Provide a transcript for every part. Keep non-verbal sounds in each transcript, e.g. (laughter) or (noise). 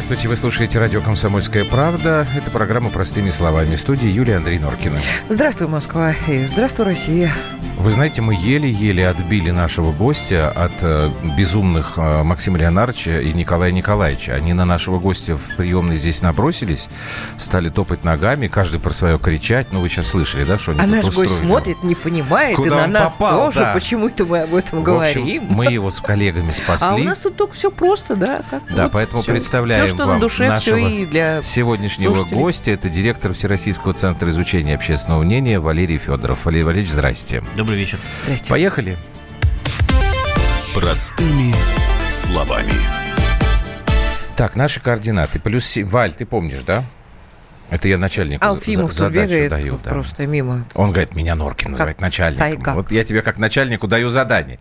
Здравствуйте, вы слушаете радио «Комсомольская правда». Это программа «Простыми словами». В студии Юлия Андрей Норкина. Здравствуй, Москва. И здравствуй, Россия. Вы знаете, мы еле-еле отбили нашего гостя от э, безумных э, Максима Леонардовича и Николая Николаевича. Они на нашего гостя в приемной здесь набросились, стали топать ногами, каждый про свое кричать. Ну, вы сейчас слышали, да, что они А тут наш устроили? гость смотрит, не понимает, Куда и на он нас попал, тоже. да. Почему-то мы об этом В общем, говорим. мы его с коллегами (laughs) спасли. А у нас тут только все просто, да? как Да, вот поэтому всё. представляем Все, что вам на душе, все нашего и для... сегодняшнего слушателей. гостя. Это директор Всероссийского центра изучения общественного мнения Валерий Федоров. Валерий Валерьевич, здрасте. Добрый вечер. Здрасте. Поехали. Простыми словами. Так, наши координаты. Плюс семь. Валь, ты помнишь, да? Это я начальнику Алфимов за- задачу бегает даю. да. просто мимо. Он говорит, меня Норкин называет Как начальником. сайгак. Вот я тебе как начальнику даю задание.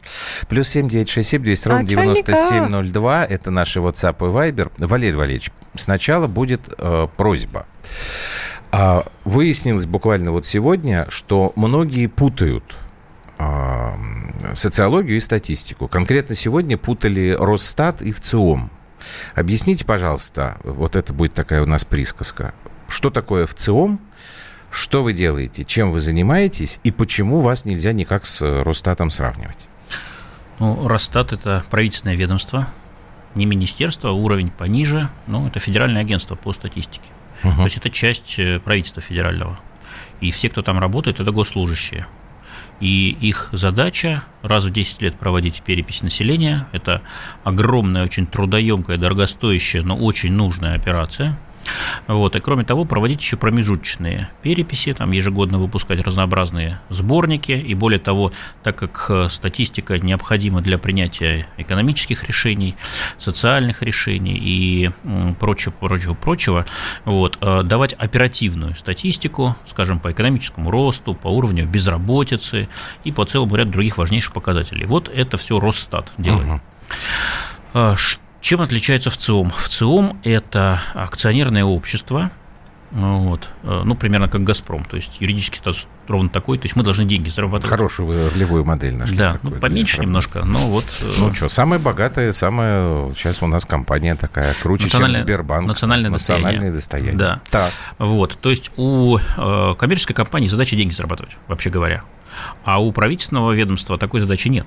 Плюс семь девять шесть семь двести ровно Начальника. 9702. Это наши WhatsApp и Viber. Валерий Валерьевич, сначала будет э, просьба. А, выяснилось буквально вот сегодня, что многие путают социологию и статистику. Конкретно сегодня путали Росстат и ВЦИОМ. Объясните, пожалуйста, вот это будет такая у нас присказка. Что такое ВЦИОМ, что вы делаете, чем вы занимаетесь и почему вас нельзя никак с Росстатом сравнивать? Ну, Росстат – это правительственное ведомство, не министерство, а уровень пониже, но это федеральное агентство по статистике. То есть это часть э, правительства федерального. И все, кто там работает, это госслужащие. И их задача раз в 10 лет проводить перепись населения. Это огромная, очень трудоемкая, дорогостоящая, но очень нужная операция. Вот. И кроме того, проводить еще промежуточные переписи, там ежегодно выпускать разнообразные сборники. И более того, так как э, статистика необходима для принятия экономических решений, социальных решений и прочего, прочего, прочего, вот, э, давать оперативную статистику, скажем, по экономическому росту, по уровню безработицы и по целому ряду других важнейших показателей. Вот это все Росстат делает. Мгм. А, ш- Чем отличается ВЦИОМ? ВЦИОМ – это акционерное общество, вот, э, ну, примерно как «Газпром», то есть юридический статус ровно такой, то есть мы должны деньги зарабатывать. Хорошую вы ролевую модель нашли. Да, такую ну, для поменьше сравнения. немножко, но вот... э, Ну что, самая богатая, самая сейчас у нас компания такая, круче, Национальное- чем Сбербанк. национальное Национальное достояние. достояние. Да. Так. Вот, то есть у э, коммерческой компании задача деньги зарабатывать, вообще говоря. А у правительственного ведомства такой задачи нет.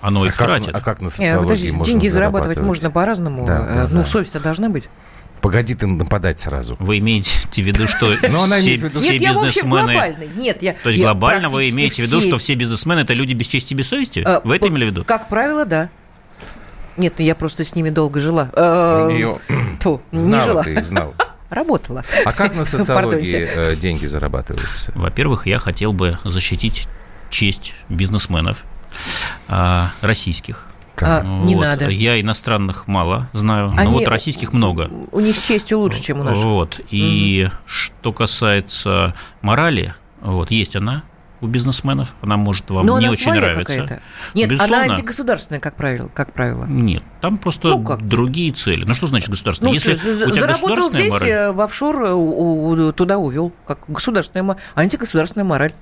Оно А их как, тратит. а как на Не, социологии подожди, можно деньги зарабатывать можно по-разному. Да, да, Э, ну, да. совесть-то должна быть. Погоди, ты нападать сразу. Вы имеете в виду, что (laughs) Ну, она все, виду- все Нет, я бизнесмены... глобально. Нет, я, То есть я глобально вы имеете в виду, что все бизнесмены это люди без чести и без совести? Э, Вы это имели в виду? Как правило, да. Нет, ну я просто с ними долго жила. Э, нее (clears throat) фу, не знала жила. ты знал. (laughs) Работала. А как на (laughs) социологии Пардоньте. э, деньги зарабатываются? Во-первых, я хотел бы защитить честь бизнесменов а, российских. А, не Вот. надо. Я иностранных мало знаю, но Они- вот российских много. У них с честью лучше, чем у наших. Вот. И что касается морали, вот, есть она у бизнесменов, она может вам Но не очень нравиться. Нет, Безусловно. она антигосударственная, как правило. Как правило. Нет, там просто Ну, как? другие цели. Ну что значит государственная? Ну, Если что у тебя заработал здесь, мораль, э, в офшор э, у- у- туда увел. Как государственная антигосударственная мораль.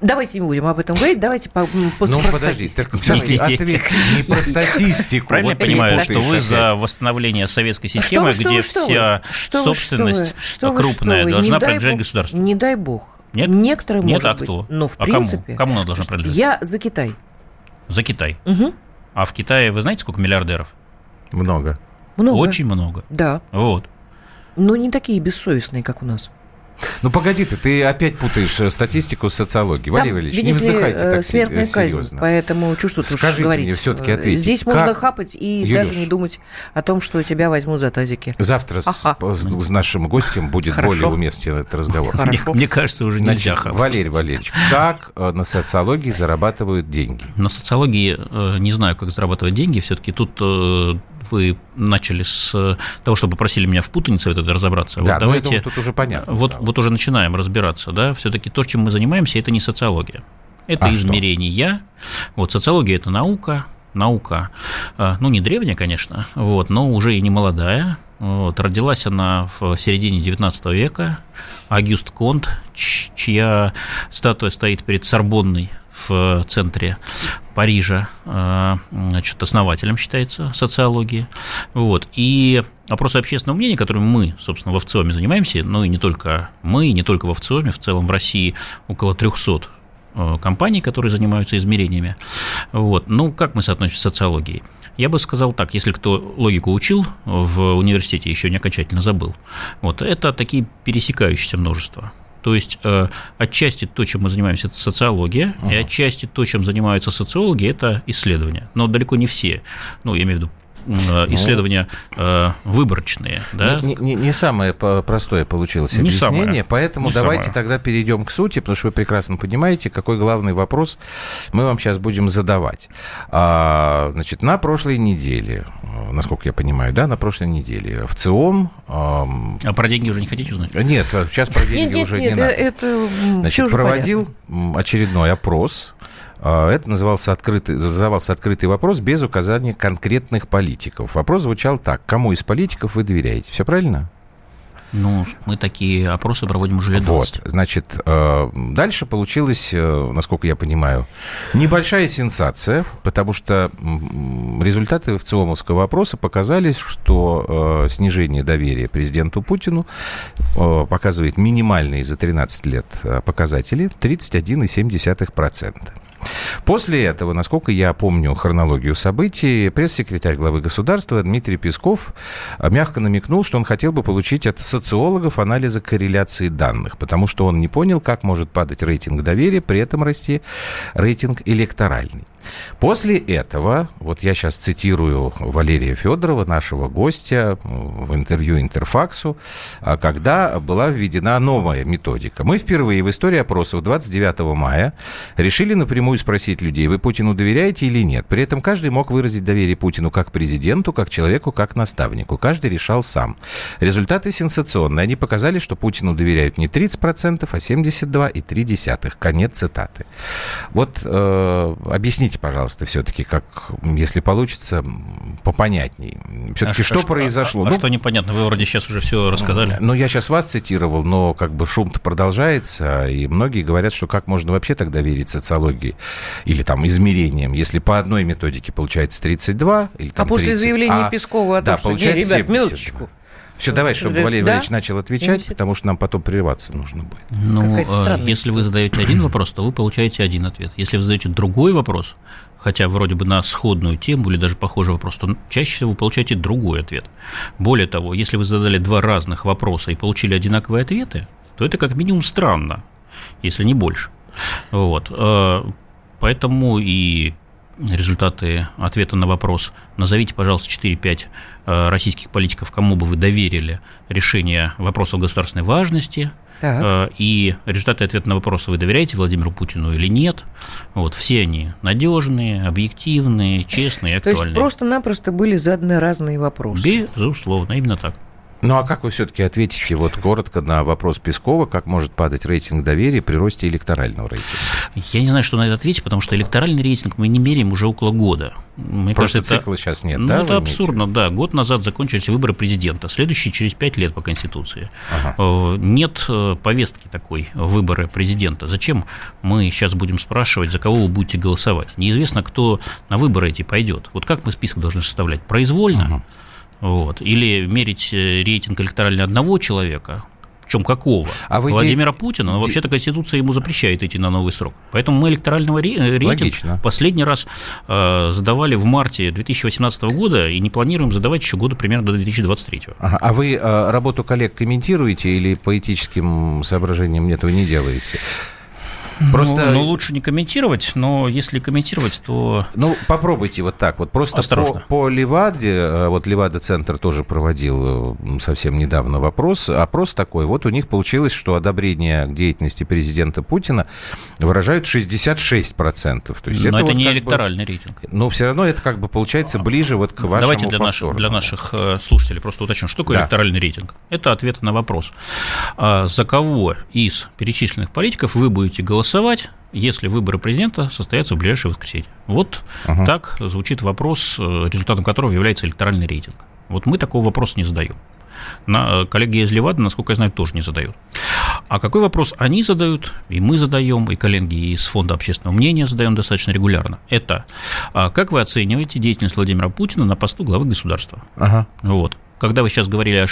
Давайте не будем об этом говорить, давайте по, после Ну, про подожди, статистику. так Давай. ответь не про статистику. Правильно Вот я понимаю, что вы за восстановление советской системы, что где что вся? Что собственность что вы, крупная что вы? должна принадлежать бог. государству? Не дай бог. Нет? Некоторые, Нет, может а быть. кто? Но в а кому? принципе. Кому она должна принадлежать? Я за Китай. За Китай. Мгм. А в Китае вы знаете, сколько миллиардеров? Много. Много. Очень много. Да. Вот. Но не такие бессовестные, как у нас. Ну погоди ты, ты опять путаешь э, статистику с социологией. Валерий Там, Валерьевич, не видите ли, вздыхайте э, так смертная се- казнь, серьезно. поэтому чувствую, что Скажите говорить. мне всё-таки, Э, ответьте, Здесь как- можно хапать и Юлюш. даже не думать о том, что тебя возьму за тазики. Завтра с, Ага. с- с нашим гостем будет Хорошо. более уместен этот разговор. Мне, Хорошо. мне кажется, уже нельзя Значит, хапать. Валерий Валерьевич, как на социологии зарабатывают деньги? На социологии не знаю, как зарабатывать деньги. Все-таки тут вы начали с того, что попросили меня в путанице это разобраться. Да, вот ну, я давайте, думаю, тут уже понятно Вот, стало. вот уже начинаем разбираться, да. Все-таки то, чем мы занимаемся, это не социология. Это А что? измерение. Вот социология это наука. Наука, э, ну, не древняя, конечно, вот, но уже и не молодая. Вот, родилась она в середине 19 века. Агюст Конт, чья статуя стоит перед Сорбонной в центре Парижа, э, значит, основателем считается социологии. Вот. И опросы общественного мнения, которыми мы, собственно, в ВЦИОМе занимаемся, ну и не только мы, и не только в ВЦИОМе, в целом в России около 300 э, компаний, которые занимаются измерениями. Вот. Ну, как мы соотносимся с социологией? Я бы сказал так, если кто логику учил в университете, еще не окончательно забыл, вот, это такие пересекающиеся множества. То есть э, отчасти то, чем мы занимаемся, это социология, uh-huh. и отчасти то, чем занимаются социологи, это исследования. Но далеко не все. Ну, я имею в виду Э, ну. исследования э, выборочные. Да? Не, не, не самое простое получилось не объяснение, самое. поэтому не давайте самое. тогда перейдем к сути, потому что вы прекрасно понимаете, какой главный вопрос мы вам сейчас будем задавать. А, значит, на прошлой неделе, насколько я понимаю, да, на прошлой неделе в ЦИОМ... А, а про деньги уже не хотите узнать? Нет, сейчас про деньги нет, уже нет, не нет, надо. Это Значит, проводил понятно. очередной опрос это назывался открытый, задавался открытый вопрос без указания конкретных политиков. Вопрос звучал так. Кому из политиков вы доверяете? Все правильно? Ну, мы такие опросы проводим уже лет 20. Вот, значит, э, дальше получилось, э, насколько я понимаю, небольшая сенсация, потому что результаты в ЦИОМовского опроса показали, что э, снижение доверия президенту Путину показывает минимальные за 13 лет показатели 31,7%. После этого, насколько я помню хронологию событий, пресс-секретарь главы государства Дмитрий Песков а, мягко намекнул, что он хотел бы получить от социологов анализа корреляции данных, потому что он не понял, как может падать рейтинг доверия, при этом расти рейтинг электоральный. После этого, вот я сейчас цитирую Валерия Федорова, нашего гостя в интервью Интерфаксу, а, когда была введена новая методика. Мы впервые в истории опросов 29 мая решили напрямую спросить людей, вы Путину доверяете или нет. При этом каждый мог выразить доверие Путину как президенту, как человеку, как наставнику. Каждый решал сам. Результаты сенсационные. Они показали, что Путину доверяют не 30%, а 72,3%. Конец цитаты. Вот э, объясните объясните, пожалуйста, все-таки, как, если получится, попонятней. Все-таки а что, что произошло? А, а ну, что непонятно? Вы вроде сейчас уже все рассказали. Ну, я сейчас вас цитировал, но как бы шум-то продолжается, и многие говорят, что как можно вообще тогда верить социологии или там измерениям, если по одной методике получается 32 или там А после 30, заявления а, Пескова о том, да, что, не, ребят, минуточку, все, давай, чтобы Валерий да? Валерьевич начал отвечать, потому что нам потом прерываться нужно будет. Ну, э, если вы задаете один вопрос, то вы получаете один ответ. Если вы задаете другой вопрос, хотя вроде бы на сходную тему или даже похожий вопрос, то чаще всего вы получаете другой ответ. Более того, если вы задали два разных вопроса и получили одинаковые ответы, то это как минимум странно, если не больше. Вот. Э, поэтому и результаты ответа на вопрос. Назовите, пожалуйста, 4-5 э, российских политиков, кому бы вы доверили решение вопросов государственной важности. Так. Э, и результаты ответа на вопрос, вы доверяете Владимиру Путину или нет. Вот, все они надежные, объективные, честные, актуальные. То есть просто-напросто были заданы разные вопросы. Безусловно, именно так. Ну а как вы все-таки ответите вот коротко на вопрос Пескова, как может падать рейтинг доверия при росте электорального рейтинга? Я не знаю, что на это ответить, потому что электоральный рейтинг мы не меряем уже около года. Мне Просто кажется, цикла это, сейчас нет, ну, да? это абсурдно, да. Год назад закончились выборы президента, следующий через пять лет по Конституции. Ага. Э, нет э, повестки такой выборы президента. Зачем мы сейчас будем спрашивать, за кого вы будете голосовать? Неизвестно, кто на выборы эти пойдет. Вот как мы список должны составлять? Произвольно? Ага вот. Или мерить э, рейтинг электоральный одного человека, причем какого? А вы Владимира де... Путина, но вообще-то Конституция ему запрещает идти на новый срок. Поэтому мы электорального ре... Э, рейтинг Логично. последний раз э, задавали в марте 2018 года и не планируем задавать еще года примерно до 2023. Ага. А вы э, работу коллег комментируете или по этическим соображениям этого не делаете? Просто... Ну, ну, лучше не комментировать, но если комментировать, то... Ну, попробуйте вот так вот. Просто Осторожно. по, по Леваде, э, вот Левада-центр тоже проводил э, совсем недавно вопрос, опрос такой. Вот у них получилось, что одобрение к деятельности президента Путина выражают 66%. То есть но это, это вот не электоральный бы, рейтинг. Но все равно это как бы получается ближе вот к вашему Давайте для, наших, для наших э, слушателей просто уточним, что такое да. электоральный рейтинг. Это ответ на вопрос. А за кого из перечисленных политиков вы будете голосовать голосовать, если выборы президента состоятся в ближайшее воскресенье. Вот угу. так звучит вопрос, э, результатом которого является электоральный рейтинг. Вот мы такого вопроса не задаем. На, э, коллеги из Левада, насколько я знаю, тоже не задают. А какой вопрос они задают, и мы задаем, и коллеги из Фонда общественного мнения задаем достаточно регулярно. Это а, как вы оцениваете деятельность Владимира Путина на посту главы государства? Ага. Вот. Когда вы сейчас говорили о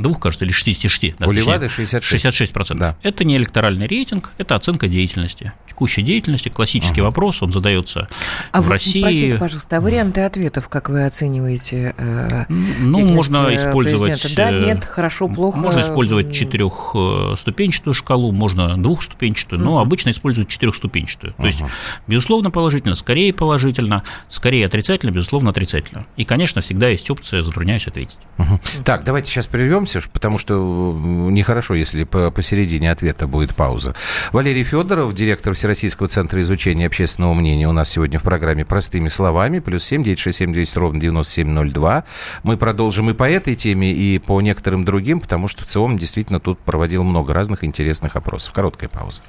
62, кажется, или 66, да, У Левады 66. 66%. Да. Это не электоральный рейтинг, это оценка деятельности. Текущей деятельности, классический ага. вопрос, он задается а в вы, России. Простите, пожалуйста, а варианты ответов, как вы оцениваете э, Ну, можно э, использовать... Президента? Да, нет, хорошо, плохо. Можно использовать четырехступенчатую шкалу, можно двухступенчатую, но обычно используют четырехступенчатую. То есть, безусловно, положительно, скорее положительно, скорее отрицательно, безусловно, отрицательно. И, конечно, всегда есть опция «затрудняюсь ответить». Угу. Так, давайте сейчас прервемся, потому что нехорошо, если посередине ответа будет пауза. Валерий Федоров, директор Всероссийского центра изучения общественного мнения, у нас сегодня в программе «Простыми словами». Плюс семь девять шесть семь двести ровно девяносто семь ноль два. Мы продолжим и по этой теме, и по некоторым другим, потому что в целом действительно тут проводил много разных интересных опросов. Короткая пауза.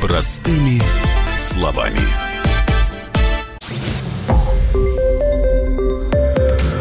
Простыми словами.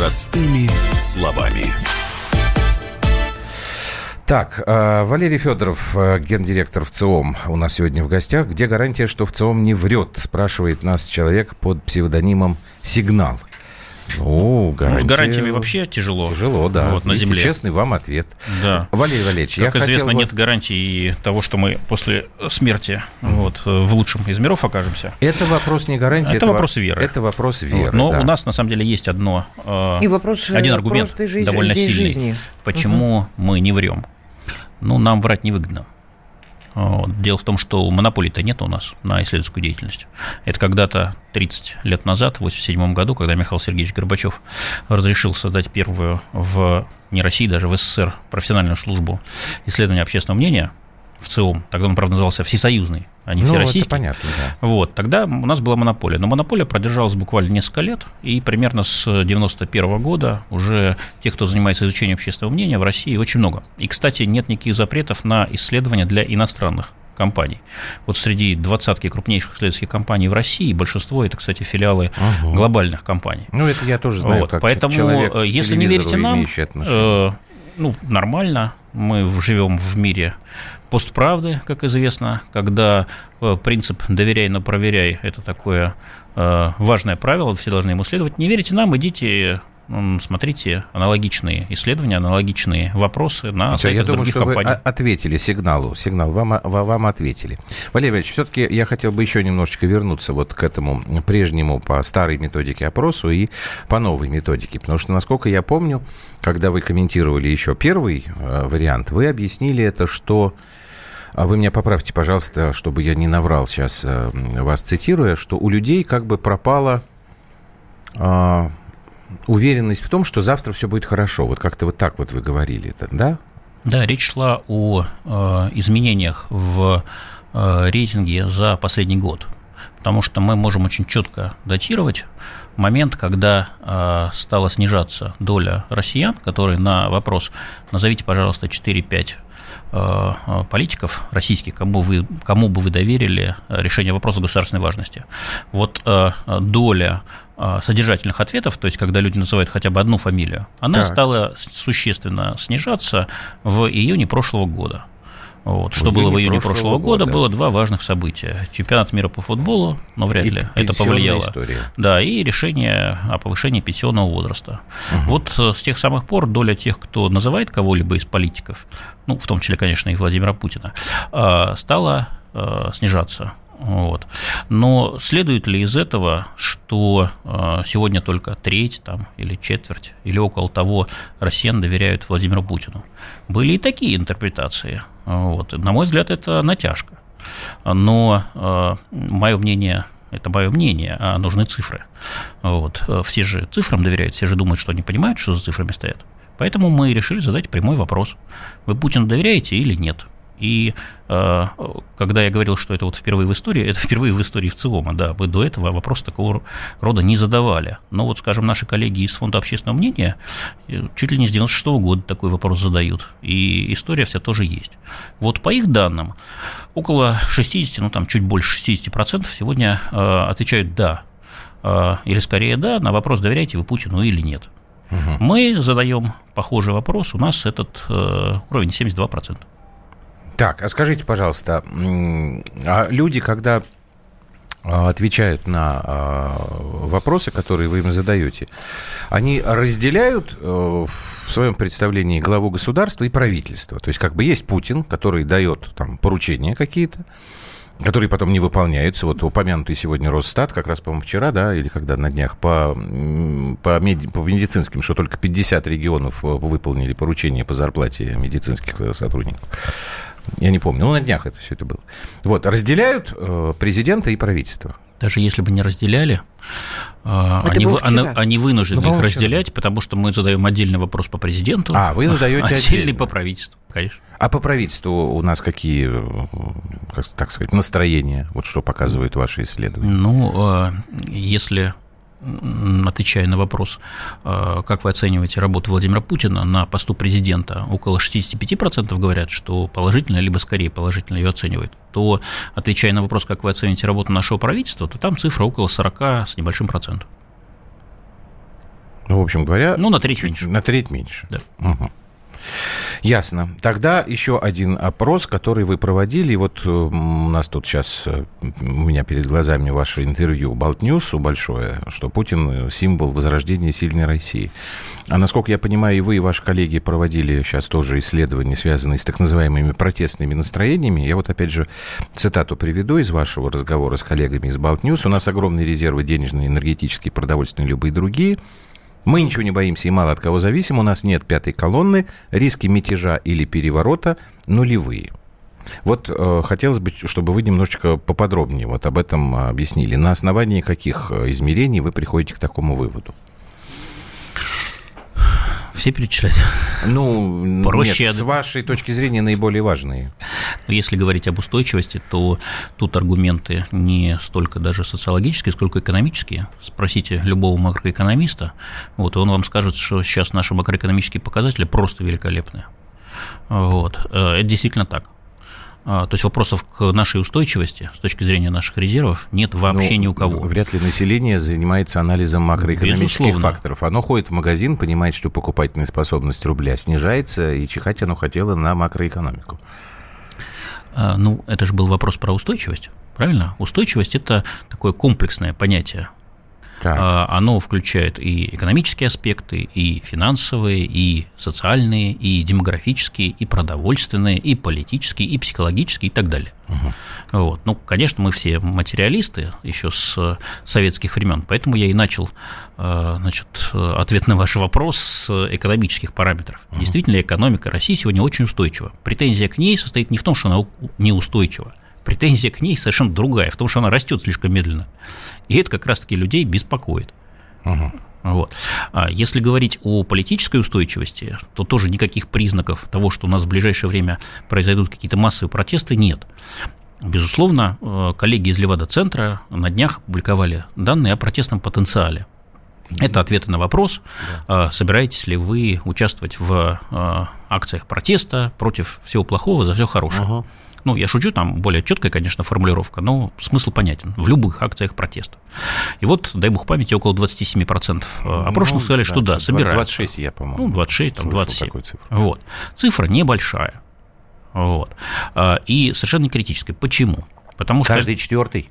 Простыми словами. Так, э, Валерий Федоров, э, гендиректор в ЦИОМ, у нас сегодня в гостях. Где гарантия, что в ЦИОМ не врет, спрашивает нас человек под псевдонимом «Сигнал». Ну, гарантия... ну, с гарантиями вообще тяжело. Тяжело, да. Вот, на земле. Честный вам ответ. Да. Валерий Валерьевич, как я известно, хотел... нет гарантии того, что мы после смерти вот, в лучшем из миров окажемся. Это вопрос не гарантии. Это, это вопрос веры. Это вопрос веры, Но да. у нас, на самом деле, есть одно, э, И вопрос, один аргумент жизни, довольно сильный. Жизни. Почему угу. мы не врем? Ну, нам врать невыгодно. Дело в том, что монополий-то нет у нас на исследовательскую деятельность. Это когда-то 30 лет назад, в 1987 году, когда Михаил Сергеевич Горбачев разрешил создать первую в не России, даже в СССР профессиональную службу исследования общественного мнения, в ЦИОМ, тогда он, правда, назывался всесоюзный, не ну, всероссийский. Это понятно, да. Вот, тогда у нас была монополия. Но монополия продержалась буквально несколько лет, и примерно с 91 года уже тех, кто занимается изучением общественного мнения в России, очень много. И, кстати, нет никаких запретов на исследования для иностранных компаний. Вот среди двадцатки крупнейших исследовательских компаний в России большинство это, кстати, филиалы угу. глобальных компаний. Ну, это я тоже знаю, вот, как Поэтому, человек э, если не верите нам, э, ну, нормально, мы живем в мире постправды, как известно, когда э, принцип «доверяй, но проверяй» – это такое э, важное правило, все должны ему следовать. Не верите нам, идите смотрите аналогичные исследования, аналогичные вопросы на Все, Я думаю, что компаний. вы ответили сигналу. Сигнал вам, вам ответили. Валерий Ильич, все-таки я хотел бы еще немножечко вернуться вот к этому прежнему по старой методике опросу и по новой методике. Потому что, насколько я помню, когда вы комментировали еще первый э, вариант, вы объяснили это, что а вы меня поправьте, пожалуйста, чтобы я не наврал сейчас, э, вас цитируя, что у людей как бы пропала э, уверенность в том, что завтра все будет хорошо. Вот как-то вот так вот вы говорили, да? Да, речь шла о э, изменениях в э, рейтинге за последний год. Потому что мы можем очень четко датировать момент, когда э, стала снижаться доля россиян, которые на вопрос «назовите, пожалуйста, 4-5 Э, э, политиков российских, кому, вы, кому бы вы доверили решение вопроса государственной важности. Вот э, доля содержательных ответов, то есть когда люди называют хотя бы одну фамилию, она так. стала существенно снижаться в июне прошлого года. Вот. Что было в июне прошлого, прошлого года, года, было два важных события. Чемпионат мира по футболу, но вряд и ли это повлияло. История. Да, и решение о повышении пенсионного возраста. Угу. Вот э, с тех самых пор доля тех, кто называет кого-либо из политиков, ну, в том числе, конечно, и Владимира Путина, э, стала э, снижаться. Вот. Но следует ли из этого, что сегодня только треть там, или четверть, или около того россиян доверяют Владимиру Путину? Были и такие интерпретации. Вот. На мой взгляд, это натяжка. Но э, мое мнение это мое мнение, а нужны цифры. Вот. Все же цифрам доверяют, все же думают, что они понимают, что за цифрами стоят. Поэтому мы решили задать прямой вопрос. Вы Путину доверяете или нет? И э, когда я говорил, что это вот впервые в истории, это впервые в истории в ЦИОМа, да, мы до этого вопрос такого рода не задавали. Но вот, скажем, наши коллеги из Фонда общественного мнения э, чуть ли не с 96 -го года такой вопрос задают, и история вся тоже есть. Вот по их данным, около 60, ну там чуть больше 60% сегодня э, отвечают «да», э, или скорее «да» на вопрос, доверяете вы Путину или нет. Угу. Мы задаем похожий вопрос, у нас этот э, уровень 72%. Так, а скажите, пожалуйста, а люди, когда а, отвечают на а, вопросы, которые вы им задаете, они разделяют э, в своем представлении главу государства и правительства. То есть как бы есть Путин, который дает там поручения какие-то, которые потом не выполняются. Вот упомянутый сегодня Росстат, как раз, по-моему, вчера, да, или когда на днях, по, по, меди, по медицинским, что только 50 регионов э, выполнили поручения по зарплате медицинских сотрудников. Я не помню, ну на днях это все это было. Вот, разделяют э, президента и правительство. Даже если бы не разделяли, э, они, они, они вынуждены ну, их разделять, вчера. потому что мы задаем отдельный вопрос по президенту. А, вы задаете (laughs) отдельный отдельно. по правительству, конечно. А по правительству у нас какие, как, так сказать, настроения? Вот что показывают ваши исследования? Ну, э, если отвечая на вопрос, э, как вы оцениваете работу Владимира Путина на посту президента, около 65% говорят, что положительно, либо скорее положительно ее оценивают, то, отвечая на вопрос, как вы оцените работу нашего правительства, то там цифра около 40 с небольшим процентом. Ну, в общем говоря... Ну, на треть меньше. На треть меньше. Да. Угу. Ясно. Тогда еще один опрос, который вы проводили. Вот э, у нас тут сейчас, э, у меня перед глазами ваше интервью Балтньюсу большое, что Путин – символ возрождения сильной России. А насколько я понимаю, и вы, и ваши коллеги проводили сейчас тоже исследования, связанные с так называемыми протестными настроениями. Я вот опять же цитату приведу из вашего разговора с коллегами из Балтньюс. У нас огромные резервы денежные, энергетические, продовольственные, любые другие – мы ничего не боимся и мало от кого зависим. У нас нет пятой колонны. Риски мятежа или переворота нулевые. Вот э, хотелось бы, чтобы вы немножечко поподробнее вот об этом объяснили. На основании каких э, измерений вы приходите к такому выводу? Все перечислять? Ну, (laughs) Проще нет, с вашей точки зрения наиболее важные. Ну, если говорить об устойчивости, то тут аргументы не столько даже социологические, сколько экономические. Спросите любого макроэкономиста, вот, и он вам скажет, что сейчас наши макроэкономические показатели просто великолепные. Вот. Э, это действительно так. А, то есть вопросов к нашей устойчивости с точки зрения наших резервов нет вообще ну, ни у кого. Вряд ли население занимается анализом макроэкономических Безусловно. факторов. Оно ходит в магазин, понимает, что покупательная способность рубля снижается, и чихать оно хотело на макроэкономику. А, ну, это же был вопрос про устойчивость, правильно? Устойчивость – это такое комплексное понятие. Так. А, оно включает и экономические аспекты, и финансовые, и социальные, и демографические, и продовольственные, и политические, и психологические, и так далее. Угу. Вот. Ну, конечно, мы все материалисты еще с советских времен, поэтому я и начал а, значит, ответ на ваш вопрос с экономических параметров. Угу. Действительно, экономика России сегодня очень устойчива. Претензия к ней состоит не в том, что она неустойчива, Претензия к ней совершенно другая, в том, что она растет слишком медленно. И это как раз-таки людей беспокоит. Угу. Вот. А если говорить о политической устойчивости, то тоже никаких признаков того, что у нас в ближайшее время произойдут какие-то массовые протесты, нет. Безусловно, э, коллеги из Левада-центра на днях публиковали данные о протестном потенциале. Это ответы на вопрос, да. А собираетесь ли вы участвовать в э, акциях протеста против всего плохого за все хорошее. Угу. Ну, я шучу, там более четкая, конечно, формулировка, но смысл понятен в любых акциях протеста. И вот, дай бог памяти, около 27% опрошенных ну, сказали, да, что да, собирают. 26 я, по-моему. Ну, 26, там, 27. Вот. Цифра небольшая. Вот. А, и совершенно критическая. Почему? Потому Каждый что... четвертый?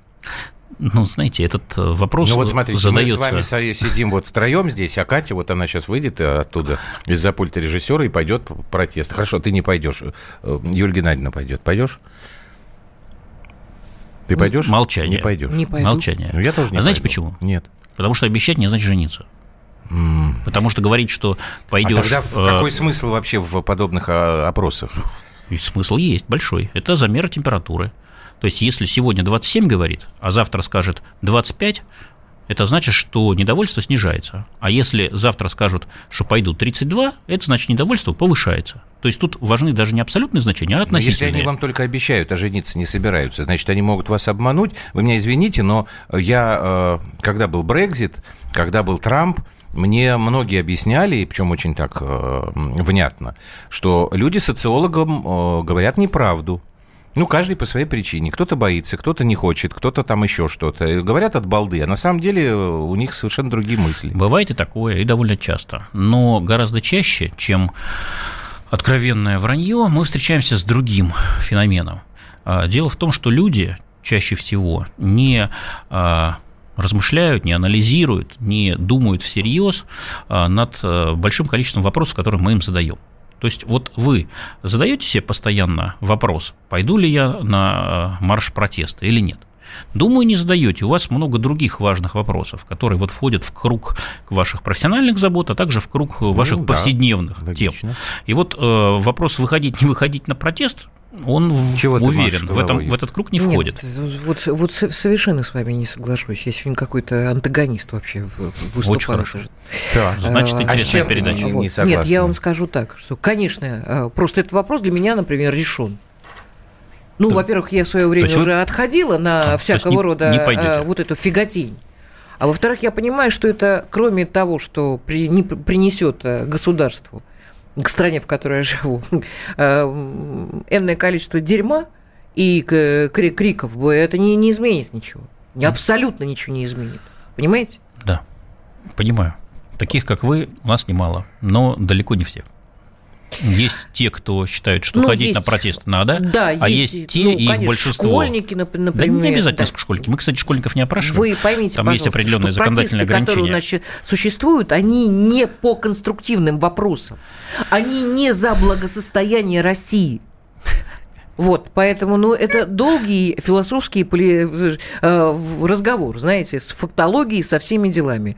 Ну, знаете, этот э, вопрос Ну, вот смотрите, задается... мы с вами сидим вот втроем здесь, а Катя, вот она сейчас выйдет э, оттуда из-за пульта режиссера и пойдет протест. Хорошо, ты не пойдешь. Э, Юлия Геннадьевна пойдет. Пойдешь? Ты пойдешь? Молчание. Не пойдешь. Не пойду. Молчание. Ну, я тоже не А знаете пойду. почему? Нет. Потому что обещать не значит жениться. Mm. Потому что говорить, что пойдешь... А тогда э... какой смысл вообще в подобных опросах? Смысл есть большой. Это замер температуры. То есть, если сегодня 27 говорит, а завтра скажет 25, это значит, что недовольство снижается. А если завтра скажут, что пойдут 32, это значит, недовольство повышается. То есть тут важны даже не абсолютные значения, а относительные. Но если они вам только обещают, а жениться не собираются, значит, они могут вас обмануть. Вы меня извините, но я, э, когда был Брекзит, когда был Трамп, мне многие объясняли, причем очень так э, внятно, что люди социологам э, говорят неправду. Ну, каждый по своей причине. Кто-то боится, кто-то не хочет, кто-то там еще что-то. Говорят от балды, а на самом деле у них совершенно другие мысли. Бывает и такое, и довольно часто. Но гораздо чаще, чем откровенное вранье, мы встречаемся с другим феноменом. А, дело в том, что люди чаще всего не а, размышляют, не анализируют, не думают всерьез а, над большим количеством вопросов, которые мы им задаем. То есть вот вы задаете себе постоянно вопрос, пойду ли я на марш протеста или нет. Думаю, не задаете. У вас много других важных вопросов, которые вот входят в круг ваших профессиональных забот, а также в круг ваших ну, повседневных да, тем. И вот э, вопрос выходить, не выходить на протест, он Чего уверен, в, этом, в этот круг не входит. Нет, вот, вот совершенно с вами не соглашусь. Я сегодня какой-то антагонист вообще выступал. Очень хорошо. Да, значит, а, интересная а передача. Не, не Нет, я вам скажу так, что, конечно, э, просто этот вопрос для меня, например, решен. Ну, во-первых, я в свое время уже вы... отходила на всякого не, рода не а, вот эту фиготень. А во-вторых, я понимаю, что это, кроме того, что при, не принесет государству, к стране, в которой я живу, э, энное количество дерьма и криков, это не, не изменит ничего. Абсолютно ничего не изменит. Понимаете? Да, понимаю. Таких, как вы, у нас немало, но далеко не все. Есть те, кто считают, что ну, ходить есть, на протест надо, да, а есть, есть те, ну, их конечно, большинство. Школьники, например. Да не обязательно да. школьники. Мы, кстати, школьников не опрашиваем. Вы поймите, Там есть определенные законодательные протесты, ограничения. которые нас существуют, они не по конструктивным вопросам. Они не за благосостояние России. Вот, поэтому, ну, это долгий философский э, разговор, знаете, с фактологией, со всеми делами.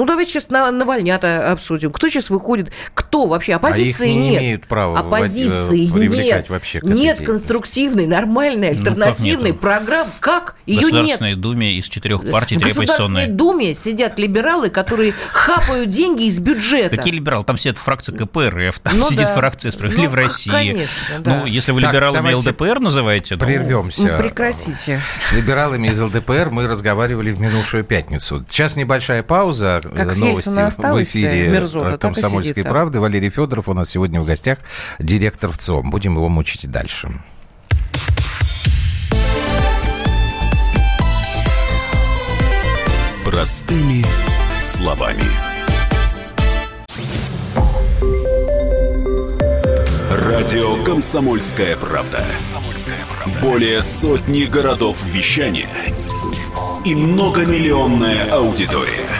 Ну, давайте сейчас на, Навальнята обсудим. Кто сейчас выходит? Кто вообще? Оппозиции а их не нет. имеют права Оппозиции нет. Вообще нет конструктивной, нормальной, ну, альтернативной ну, программы. Как? Ее нет. В Государственной Думе из четырех партий три оппозиционные. В Государственной Думе сидят либералы, которые хапают деньги из бюджета. Какие либералы? Там сидят фракция КПРФ, там ну, сидит да. фракция «Справедливая ну, Россия». Конечно, да. Ну, если вы так, либералами ЛДПР называете... Прервемся. Ну, прекратите. С либералами из ЛДПР мы разговаривали в минувшую пятницу. Сейчас небольшая пауза как новости в эфире Мерзота, «Комсомольской правды». Валерий Федоров у нас сегодня в гостях, директор ВЦИОМ. Будем его мучить дальше. Простыми словами. Радио «Комсомольская правда». Более сотни городов вещания – и многомиллионная аудитория.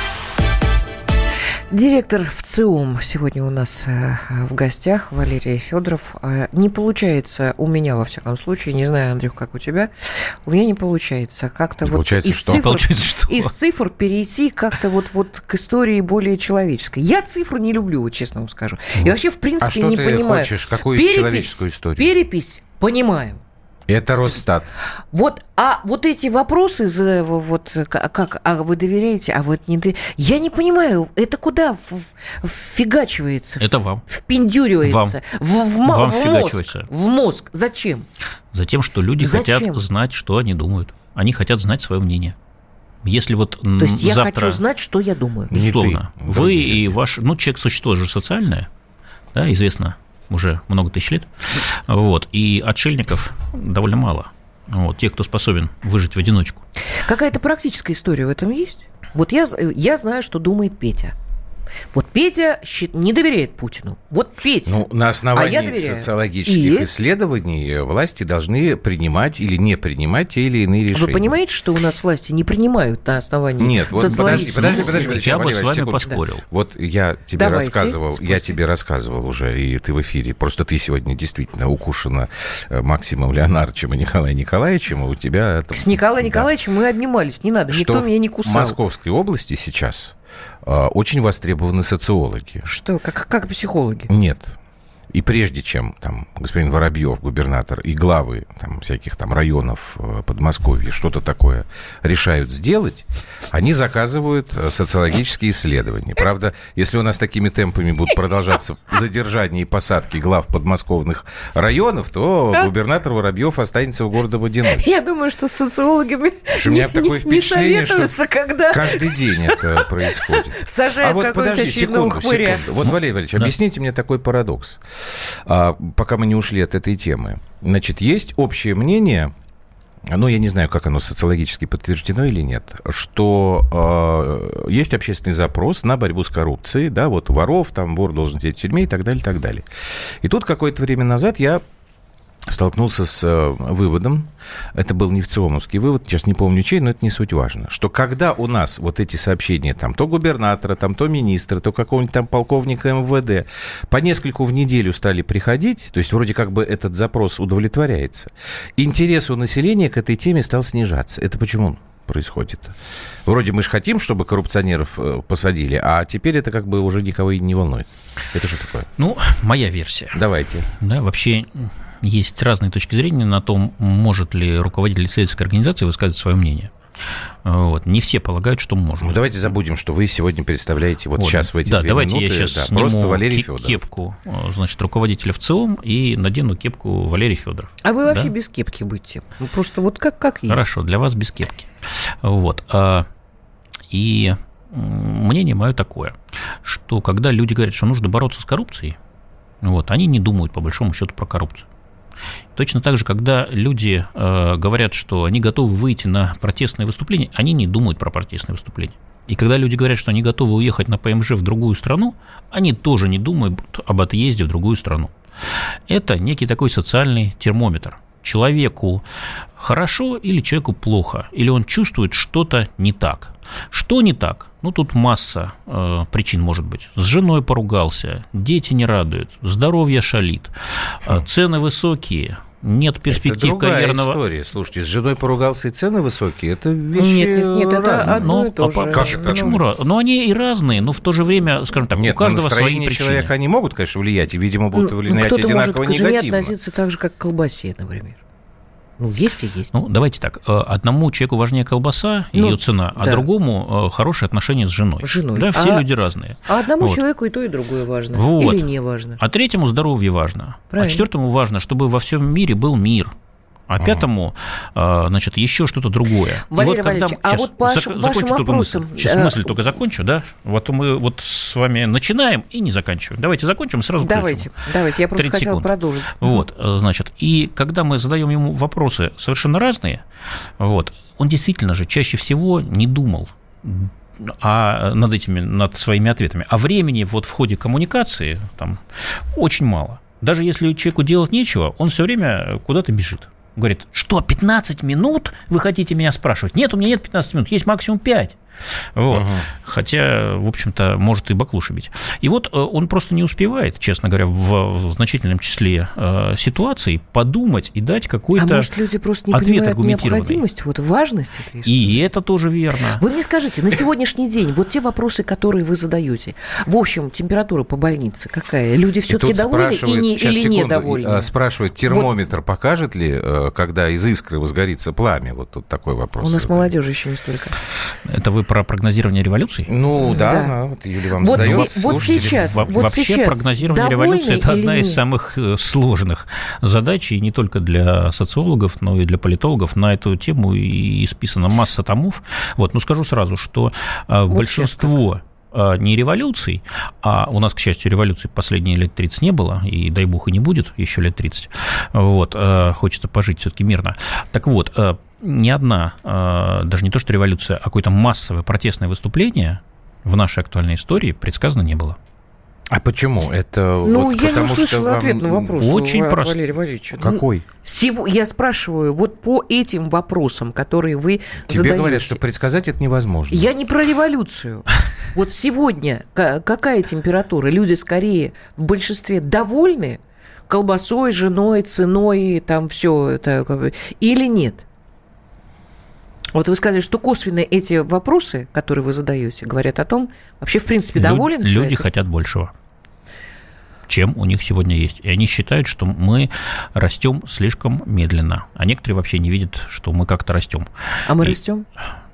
Директор ВЦИОМ сегодня у нас э, в гостях, Валерий Федоров. Э, не получается у меня, во всяком случае, не знаю, Андрюх, как у тебя, у меня не получается как-то вот получается из, что? Цифр, получается что? из цифр перейти как-то вот, вот к истории более человеческой. Я цифру не люблю, честно вам скажу. И вообще, в принципе, а что не ты понимаю. хочешь? Какую перепись, человеческую историю? Перепись, понимаю. Это Росстат. Вот, а вот эти вопросы, вот как, а вы доверяете, а вот не доверяете, я не понимаю, это куда фигачивается? Это вам. Впендюривается? Вам. В, в, вам в мозг. В мозг. Зачем? Затем, что люди Зачем? хотят знать, что они думают. Они хотят знать свое мнение. Если вот То есть я хочу знать, что я думаю. Безусловно. Вы и ваш... Ну, человек существо же социальное, да, известно уже много тысяч лет. Вот, и отшельников довольно мало. Вот, тех, кто способен выжить в одиночку. Какая-то практическая история в этом есть? Вот я, я знаю, что думает Петя. Вот Петя не доверяет Путину. Вот Петя. Ну, на основании а социологических и... исследований власти должны принимать или не принимать те или иные решения. Вы понимаете, что у нас власти не принимают на основании Нет, вот подожди, подожди, подожди, подожди. Я бы с вами секунду. поспорил. Да. Вот я тебе Давайте, рассказывал, спорьте. я тебе рассказывал уже, и ты в эфире. Просто ты сегодня действительно укушена э, Максимом Леонардовичем и Николаем Николаевичем, и у тебя... С Николаем да. Николаевичем мы обнимались, не надо, что никто меня не кусал. в Московской области сейчас а, очень востребованы социологи. Что, как, как психологи? Нет. И прежде чем там господин Воробьев, губернатор, и главы там, всяких там районов э, Подмосковья что-то такое решают сделать, они заказывают э, социологические исследования. Правда, если у нас такими темпами будут продолжаться задержания и посадки глав подмосковных районов, то губернатор Воробьев останется в городе в одиночестве. Я думаю, что с социологами у меня не, такое впечатление, что когда... каждый день это происходит. Сажают а вот подожди секунду, секунду. Вот, Валерий Валерьевич, да. объясните мне такой парадокс, а, пока мы не ушли от этой темы. Значит, есть общее мнение ну, я не знаю, как оно социологически подтверждено или нет, что э, есть общественный запрос на борьбу с коррупцией, да, вот воров, там, вор должен сидеть в тюрьме и так далее, и так далее. И тут какое-то время назад я столкнулся с э, выводом, это был не ВЦИОМовский вывод, сейчас не помню чей, но это не суть важно, что когда у нас вот эти сообщения, там, то губернатора, там, то министра, то какого-нибудь там полковника МВД, по нескольку в неделю стали приходить, то есть вроде как бы этот запрос удовлетворяется, интерес у населения к этой теме стал снижаться. Это почему? Происходит? Вроде мы же хотим, чтобы коррупционеров э, посадили, а теперь это как бы уже никого и не волнует. Это что такое? Ну, моя версия. Давайте. Да, вообще есть разные точки зрения на том, может ли руководитель исследовательской организации высказать свое мнение. Вот. Не все полагают, что может. Ну, давайте забудем, что вы сегодня представляете вот, вот. сейчас в эти да, две давайте минуты, я сейчас да, просто Валерий Федоров. кепку, э, значит, руководителя ВЦИОМ и надену кепку Валерий Федоров. А вы вообще да? без кепки будете? Ну, просто вот как, как есть. Хорошо, для вас без кепки. Вот. А, и мнение мое такое, что когда люди говорят, что нужно бороться с коррупцией, вот, они не думают, по большому счету, про коррупцию. Точно так же, когда люди э, говорят, что они готовы выйти на протестные выступления, они не думают про протестные выступления. И когда люди говорят, что они готовы уехать на ПМЖ в другую страну, они тоже не думают об отъезде в другую страну. Это некий такой социальный термометр. Человеку хорошо или человеку плохо, или он чувствует что-то не так. Что не так? Ну, тут масса э, причин может быть. С женой поругался, дети не радуют, здоровье шалит, э, цены высокие, нет перспектив это другая карьерного... история. Слушайте, с женой поругался и цены высокие, это вещи Нет, нет, нет это одно но, и то а же. Как, почему? Ну, но они и разные, но в то же время, скажем так, нет, у каждого свои причины. человека они могут, конечно, влиять, и, видимо, будут ну, влиять ну, одинаково может негативно. Кто-то может к жене относиться так же, как к колбасе, например. Ну, есть и есть. Ну, давайте так. Э, одному человеку важнее колбаса, ну, ее цена, а да. другому э, хорошие отношения с женой. С женой. Да, все а, люди разные. А одному вот. человеку и то, и другое важно. Вот. Или не важно. А третьему здоровье важно. А Правильно. А четвертому важно, чтобы во всем мире был мир а ага. пятому, а, значит, еще что-то другое. Валерий вот Валерьевич, а вот по зак, вашим вопросам... Мысль. Сейчас э... мысль только закончу, да? Вот мы вот с вами начинаем и не заканчиваем. Давайте закончим, сразу Давайте, включим. давайте, я просто хотела секунд. продолжить. Вот, э, значит, и когда мы задаем ему вопросы совершенно разные, вот, он действительно же чаще всего не думал а над этими, над своими ответами. А времени вот в ходе коммуникации там очень мало. Даже если человеку делать нечего, он все время куда-то бежит. Говорит, что, 15 минут вы хотите меня спрашивать? Нет, у меня нет 15 минут, есть максимум 5. Вот. Угу. Хотя, в общем-то, может и баклуши бить. И вот э, он просто не успевает, честно говоря, в, в значительном числе э, ситуаций подумать и дать какой-то А может, люди просто не ответ понимают необходимость, вот важность этой И это тоже верно. Вы мне скажите, на сегодняшний день, вот те вопросы, которые вы задаете, в общем, температура по больнице какая? Люди все-таки довольны и не, или секунду, недовольны? Э, спрашивают, термометр вот. покажет ли, э, когда из искры возгорится пламя? Вот тут такой вопрос. У нас молодежи еще не столько. Это вы про прогнозирование революции? Ну да, да. да вот Юлия вам вот задает. Вот сейчас, Во- вот вообще сейчас прогнозирование революции это одна из самых э, сложных задач, и не только для социологов, но и для политологов. На эту тему и исписана масса томов. Вот, но скажу сразу, что э, вот большинство э, не революций, а у нас, к счастью, революции последние лет 30 не было, и дай бог и не будет еще лет 30. Вот, хочется пожить все-таки мирно. Так вот, ни одна, э, даже не то что революция, а какое-то массовое протестное выступление в нашей актуальной истории предсказано не было. А почему? Это ну, вот я потому, не услышала что ответ на вопрос. Очень просто. Валерий Валерьевич. Какой? Сего, я спрашиваю, вот по этим вопросам, которые вы Тебе задаете. говорят, что предсказать это невозможно. Я не про революцию. (laughs) Вот сегодня какая температура? Люди скорее в большинстве довольны колбасой, женой, ценой, там все это, или нет? Вот вы сказали, что косвенно эти вопросы, которые вы задаете, говорят о том, вообще в принципе доволен Люди, человек? люди хотят большего чем у них сегодня есть. И они считают, что мы растем слишком медленно. А некоторые вообще не видят, что мы как-то растем. А мы И, растем?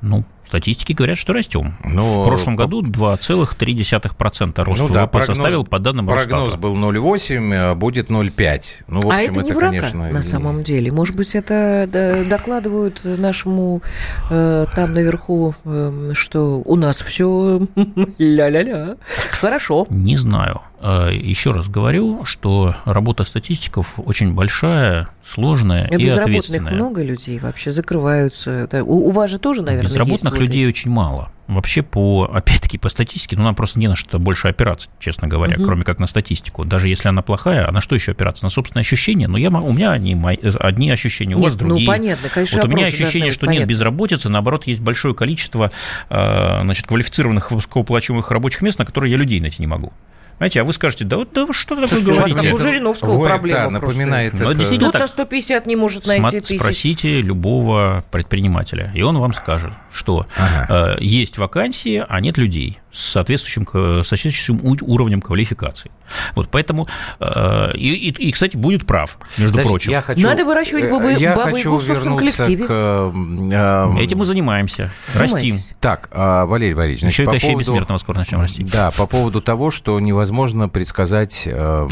Ну, Статистики говорят, что растем. Но в прошлом году 2,3% рост ну, ВВП да, прогноз, составил по данным Прогноз Росстата. был 0,8, а будет 0,5. Ну, в общем, а это, не это врака, конечно, на самом деле. Может быть, это докладывают нашему э, там наверху, э, что у нас все (laughs) ля-ля-ля. Хорошо. Не знаю. Э, Еще раз говорю, что работа статистиков очень большая, сложная а и ответственная. много людей вообще закрываются. У, у вас же тоже, наверное, Безработных есть людей вот очень мало. Вообще, по, опять-таки, по статистике, ну, нам просто не на что больше опираться, честно говоря, угу. кроме как на статистику. Даже если она плохая, а на что еще опираться? На собственные ощущения? Ну, я, у меня они, мои, одни ощущения, у нет, вас другие. Ну, понятно, конечно, Вот у меня ощущение, что понятно. нет безработицы, наоборот, есть большое количество значит, квалифицированных высокооплачиваемых рабочих мест, на которые я людей найти не могу. Знаете, а вы скажете, да вот да вы что такое Слушайте, говорите? У, вас, как у Жириновского Вы, проблема да, напоминает Но это. действительно Кто-то так. 150 не может найти тысяч. Спросите любого предпринимателя, и он вам скажет, что Ага. э, есть вакансии, а нет людей с соответствующим, соответствующим уровнем квалификации. Вот поэтому, э, и, и- и, кстати, будет прав, между Подождите, прочим. я хочу, Надо выращивать э, бабы- я бабы хочу в собственном коллективе. к... э, Этим мы занимаемся, растим. Так, а, Валерий Валерьевич, значит, Еще и по поводу- Бессмертного скоро начнем расти. Да, по поводу того, что невозможно предсказать э,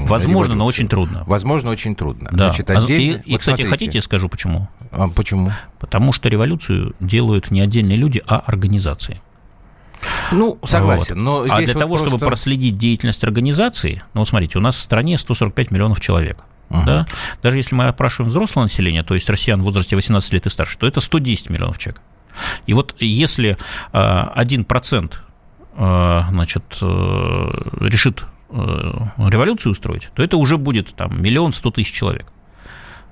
Возможно, но очень трудно. Возможно, очень трудно. Да. Значит, А- отдельно- и, и, вот кстати, смотрите. хотите, я скажу почему? А, почему? Потому что революцию делают не отдельные люди, а организации. Ну, согласен, но а здесь для вот того, чтобы просто- проследить деятельность организации, ну, вот смотрите, у нас в стране 145 миллионов человек. Ага. Да? Даже если мы опрашиваем взрослое население, то есть россиян в возрасте 18 лет и старше, то это 110 миллионов человек. И вот если э, 1% э, значит, э, решит э, революцию устроить, то это уже будет там миллион сто тысяч человек.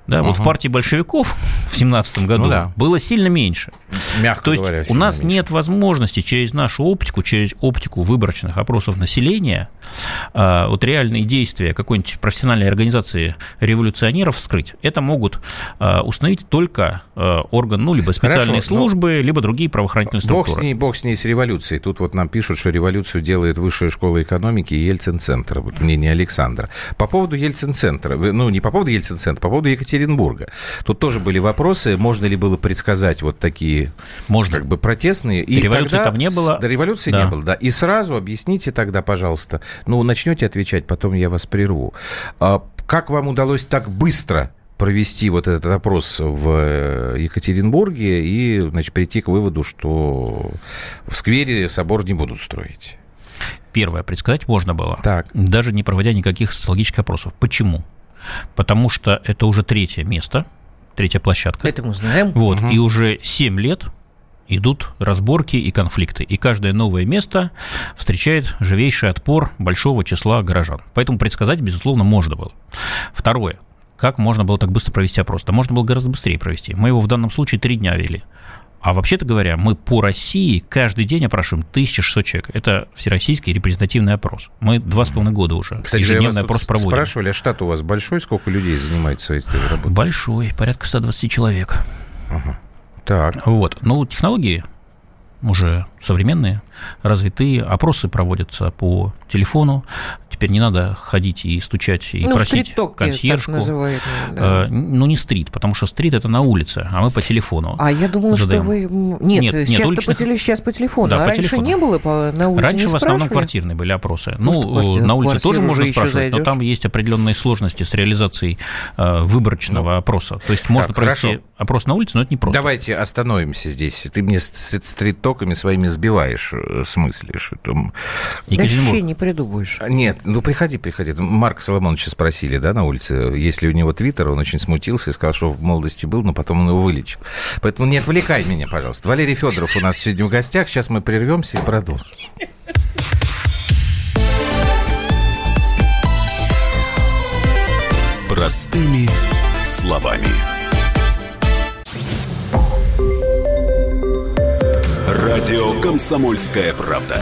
Да, вот в партии большевиков (laughs) в 17 году Ну да. было сильно меньше. мягко То есть говоря, у нас меньше. нет возможности через нашу оптику, через оптику выборочных опросов населения, вот реальные действия какой-нибудь профессиональной организации революционеров вскрыть. Это могут установить только орган, ну, либо специальные Хорошо, ну, службы, либо другие правоохранительные Бог с, структуры. ней, бог с ней, с революцией. Тут вот нам пишут, что революцию делает Высшая школа экономики и Ельцин-центр. Вот мнение Александра. По поводу Ельцин-центра, ну, не по поводу Ельцин-центра, по поводу Екатеринбурга. Тут тоже были вопросы, можно ли было предсказать вот такие Можно. как бы протестные. И Революции тогда там не было. Да, революции Да. не было, да. И сразу объясните тогда, пожалуйста, ну, начнете отвечать, потом я вас прерву. А как вам удалось так быстро провести вот этот опрос в э, Екатеринбурге и, значит, прийти к выводу, что в сквере собор не будут строить? Первое, предсказать можно было. Так. Даже не проводя никаких социологических опросов. Почему? Потому что это уже третье место, третья площадка. Это мы знаем. Вот, и уже 7 лет идут разборки и конфликты. И каждое новое место встречает живейший отпор большого числа горожан. Поэтому предсказать, безусловно, можно было. Второе. Как можно было так быстро провести опрос? Да можно было гораздо быстрее провести. Мы его в данном случае три дня вели. А вообще-то говоря, мы по России каждый день опрашиваем 1600 человек. Это всероссийский репрезентативный опрос. Мы два с половиной года уже Кстати, ежедневный опрос проводим. спрашивали, а штат у вас большой? Сколько людей занимается этой работой? Большой, порядка 120 человек. Так. Вот. Ну, технологии уже современные, развитые, опросы проводятся по телефону. Теперь не надо ходить и стучать и ну, просить консьержку. так называемые, да. Э, ну, не стрит, потому что стрит это на улице, а мы по телефону. А я думала, задаем. что вы... Нет, Нет, нет, сейчас, уличных- по теле... сейчас по телефону. Да, а по раньше телефону. не было по... на улице Раньше не в основном квартирные были опросы. Ну, Ну, квартира? на улице тоже можно спрашивать, но зайдешь. там есть определенные сложности с реализацией э, выборочного опроса. То есть можно провести хорошо. опрос на улице, но это не просто. Давайте остановимся здесь. Ты мне с, стрит-токами своими сбиваешь, э, с мысли, что там... Екатеринбург. Вообще не придумаешь. Нет, ну приходи, приходи. Марк Соломоновича спросили, да, на улице, если у него твиттер, он очень смутился и сказал, что в молодости был, но потом он его вылечил. Поэтому не отвлекай меня, пожалуйста. Валерий Федоров у нас сегодня в гостях. Сейчас мы прервемся и продолжим. Простыми словами. Радио «Комсомольская правда».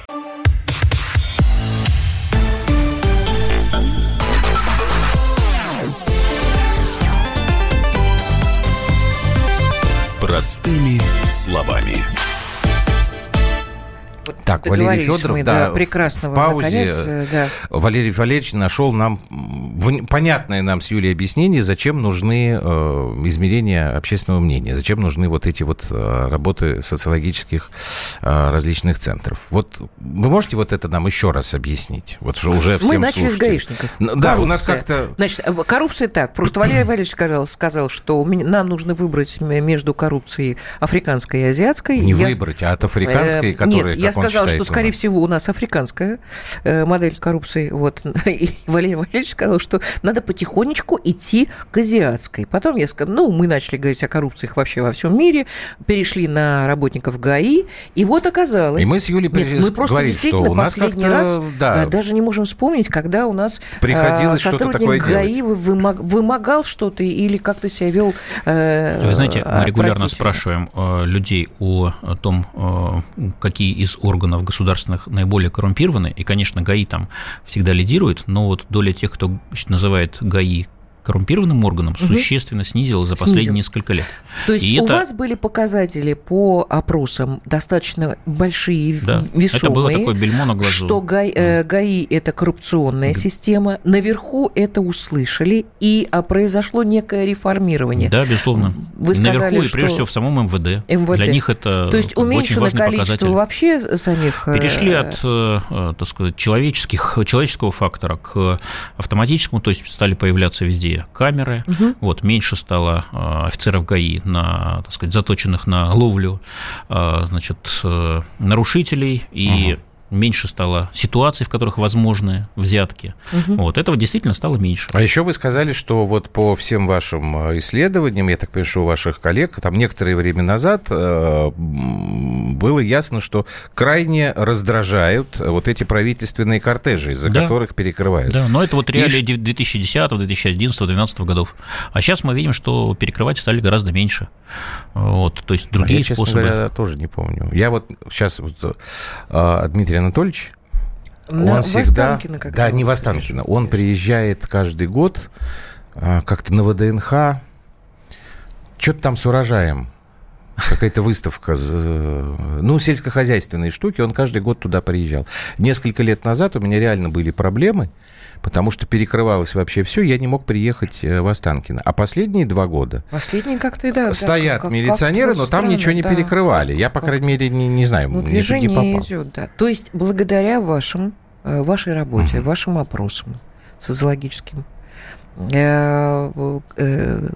Валерий Федоров, мы да, прекрасного, в паузе наконец, э, да. Валерий Валерьевич нашел нам понятное нам с Юлей объяснение, зачем нужны э, измерения общественного мнения, зачем нужны вот эти вот э, работы социологических различных центров. Вот вы можете вот это нам еще раз объяснить? Вот что уже всем Мы начали слушателям. с гаишников. Да, коррупция. у нас как-то... Значит, коррупция так. Просто Валерий Валерьевич сказал, сказал, что нам нужно выбрать между коррупцией африканской и азиатской. Не я... выбрать, а от африканской, которая, Нет, я сказала, что, скорее всего, у нас африканская э, модель коррупции. Вот. (laughs) И Валерий Валерьевич сказал, что надо потихонечку идти к азиатской. Потом я сказала, ну, мы начали говорить о коррупциях вообще во всем мире, перешли на работников ГАИ, и вот оказалось... И мы с Юлей Нет, мы просто действительно что у нас последний раз да, даже не можем вспомнить, когда у нас приходилось а, что-то такое ГАИ делать. Вымог, вымогал что-то или как-то себя вел э, Вы знаете, мы регулярно спрашиваем э, людей о, том, э, какие из органов государственных наиболее коррумпированы, и, конечно, ГАИ там всегда лидирует, но вот доля тех, кто называет ГАИ коррумпированным органам угу. существенно снизило за последние Снизил. несколько лет. То есть и у это... вас были показатели по опросам достаточно большие, да. весомые. Это было такое бельмо на глазу. Что ГАИ, э, ГАИ – это коррупционная да. система. Наверху это услышали, и а, произошло некое реформирование. Да, безусловно. Вы сказали, Наверху и прежде всего в самом МВД. МВД. Для них это То есть уменьшено очень количество показатель. вообще самих… Э, Перешли от, э, так сказать, человеческих, человеческого фактора к автоматическому, то есть стали появляться везде камеры, угу. вот, меньше стало а, офицеров ГАИ, на, так сказать, заточенных на ловлю а, значит, э, нарушителей, и угу меньше стало ситуаций, в которых возможны взятки. Угу. Вот этого действительно стало меньше. А еще вы сказали, что вот по всем вашим э, исследованиям, я так понимаю, что у ваших коллег, там некоторое время назад э, было ясно, что крайне раздражают вот эти правительственные кортежи, из-за да. которых перекрывают. Да, но это вот реалии И... 2010, 2011, 2012 годов. А сейчас мы видим, что перекрывать стали гораздо меньше. Вот, то есть другие а я, честно способы. говоря, тоже не помню. Я вот сейчас вот, а, Дмитрий Анатольевич, на он всегда... Да, не в Останкино. Он приезжает каждый год а, как-то на ВДНХ, что-то там с урожаем. Какая-то выставка, ну, сельскохозяйственные штуки, он каждый год туда приезжал. Несколько лет назад у меня реально были проблемы, потому что перекрывалось вообще все, я не мог приехать э, в Останкино. А последние два года... Последние как-то, да. Стоят как, милиционеры, как, но там странно, ничего не да, перекрывали. Я, по крайней мере, не, не знаю, ну, не попал. идет, да. То есть благодаря вашим, э, вашей работе, угу. вашим опросам социологическим, э,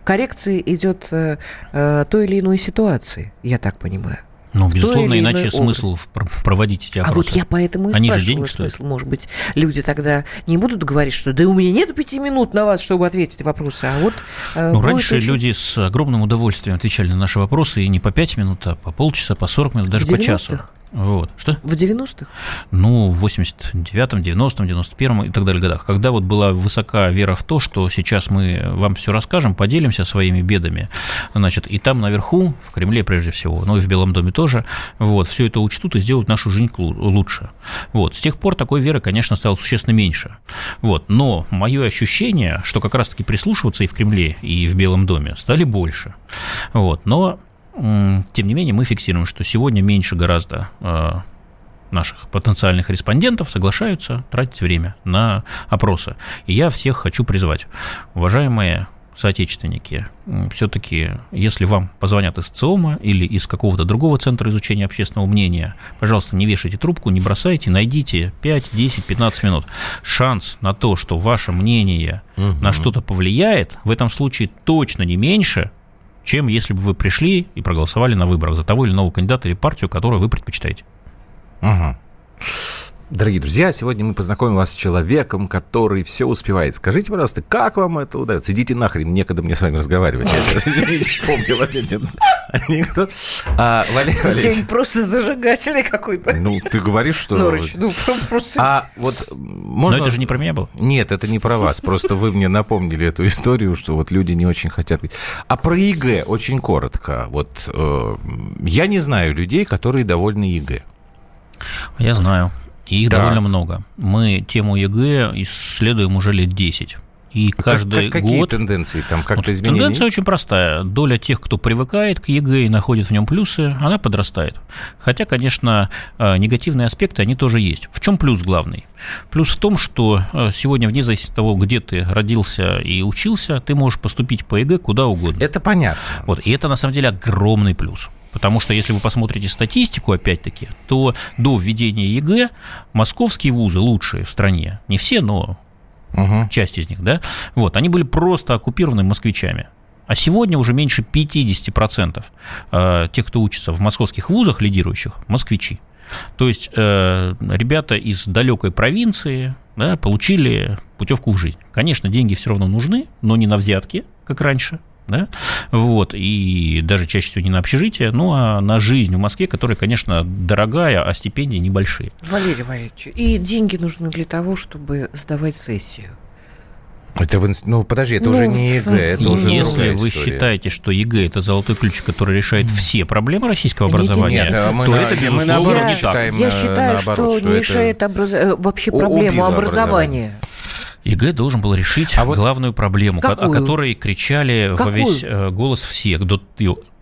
коррекции идет той или иной ситуации, я так понимаю. Ну, безусловно, иначе смысл проводить эти опросы. А вот я поэтому и Они спрашивала смысл. Стоят. Может быть, люди тогда не будут говорить, что да у меня нет пяти минут на вас, чтобы ответить вопросы, а вот... Э, ну, раньше очень... люди с огромным удовольствием отвечали на наши вопросы, и не по пять минут, а по полчаса, по 40 минут, даже по часу. Вот. Что? В 90-х? Ну, в 89-м, 90-м, 91-м и так далее годах. Когда вот была высока вера в то, что сейчас мы вам все расскажем, поделимся своими бедами, значит, и там наверху, в Кремле прежде всего, ну и в Белом доме тоже, вот, все это учтут и сделают нашу жизнь лучше. Вот. С тех пор такой веры, конечно, стало существенно меньше. Вот. Но мое ощущение, что как раз-таки прислушиваться и в Кремле, и в Белом доме стали больше. Вот. Но тем не менее, мы фиксируем, что сегодня меньше гораздо а, наших потенциальных респондентов соглашаются тратить время на опросы. И я всех хочу призвать. Уважаемые соотечественники, все-таки, если вам позвонят из ЦИОМа или из какого-то другого центра изучения общественного мнения, пожалуйста, не вешайте трубку, не бросайте, найдите 5, 10, 15 минут. Шанс на то, что ваше мнение угу. на что-то повлияет, в этом случае точно не меньше, чем если бы вы пришли и проголосовали на выборах за того или иного кандидата или партию, которую вы предпочитаете. Угу. Дорогие друзья, сегодня мы познакомим вас с человеком, который все успевает. Скажите, пожалуйста, как вам это удается? Идите нахрен, некогда мне с вами разговаривать. Я сейчас, вспомнил опять этот анекдот. А, Валерий Валерьевич... просто зажигательный какой-то. Ну, ты говоришь, что... Норыч, ну, просто... А вот можно... Но это же не про меня было. Нет, это не про вас. Просто вы мне напомнили эту историю, что вот люди не очень хотят... А про ЕГЭ очень коротко. Вот э, я не знаю людей, которые довольны ЕГЭ. Я знаю. И их да. довольно много. Мы тему ЕГЭ исследуем уже лет 10. И а каждый как, какие год... тенденции там как-то вот Тенденция есть? очень простая. Доля тех, кто привыкает к ЕГЭ и находит в нем плюсы, она подрастает. Хотя, конечно, э, негативные аспекты, они тоже есть. В чем плюс главный? Плюс в том, что э, сегодня, вне зависимости от того, где ты родился и учился, ты можешь поступить по ЕГЭ куда угодно. Это понятно. Вот, и это, на самом деле, огромный плюс. Потому что если вы посмотрите статистику, опять-таки, то до введения ЕГЭ московские вузы лучшие в стране, не все, но угу. часть из них, да, вот, они были просто оккупированы москвичами. А сегодня уже меньше 50% э, тех, кто учится в московских вузах лидирующих, москвичи. То есть э, ребята из далекой провинции да, получили путевку в жизнь. Конечно, деньги все равно нужны, но не на взятки, как раньше, да, вот, и даже чаще всего не на общежитие, ну, а на жизнь в Москве, которая, конечно, дорогая, а стипендии небольшие. Валерий Валерьевич, и деньги нужны для того, чтобы сдавать сессию. Это в, ну подожди, это ну, уже не ЕГЭ, это уже Если вы история. считаете, что ЕГЭ это золотой ключ, который решает все проблемы российского образования, нет, нет, мы то на, это безусловно мы наоборот не так. Я считаю, наоборот, что, что не решает образ... Э, вообще проблему образования. образования. ЕГЭ должен был решить а главную вот проблему, какую? о которой кричали Какую? во весь э, голос все.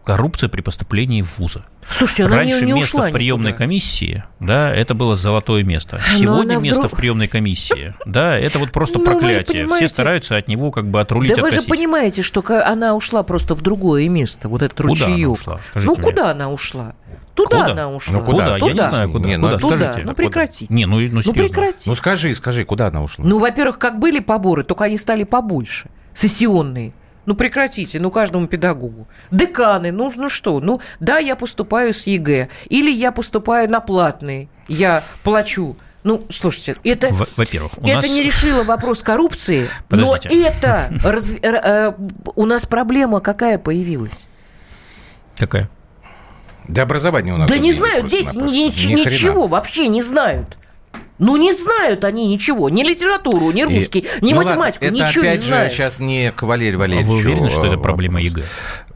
Коррупция при поступлении в вузы. Слушайте, она Раньше не, не место в приемной никуда. комиссии, да, это было золотое место. Сегодня место вдруг... в приемной комиссии, да, это вот просто ну, проклятие. Все стараются от него как бы отрулить, Да вы же понимаете, что она ушла просто в другое место, вот этот куда ручеек. Она ушла? ну, мне. куда она ушла? Туда куда? она ушла. Ну, куда? Туда. Я не знаю, куда. Не, куда? Ну, туда. Ну, прекратите. Не, ну, ну, ну прекратите. Ну, скажи, скажи, куда она ушла? Ну, во-первых, как были поборы, только они стали побольше. Сессионные. Ну прекратите, ну каждому педагогу. Деканы, ну, ну что, ну да, я поступаю с ЕГЭ, или я поступаю на платный, я плачу. Ну, слушайте, это, во-первых, это нас... не решило вопрос коррупции, Подождите. но это (laughs) раз, э, у нас проблема какая появилась? Какая? Да образование у нас. Да не знают дети, ни, ничего вообще не знают. Ну, не знают они ничего, ни литературу, ни русский, и, ни ну математику, ладно, ничего это, опять не знают. же, сейчас не к Валерию Валерьевичу. А вы уверены, что это проблема ЕГЭ?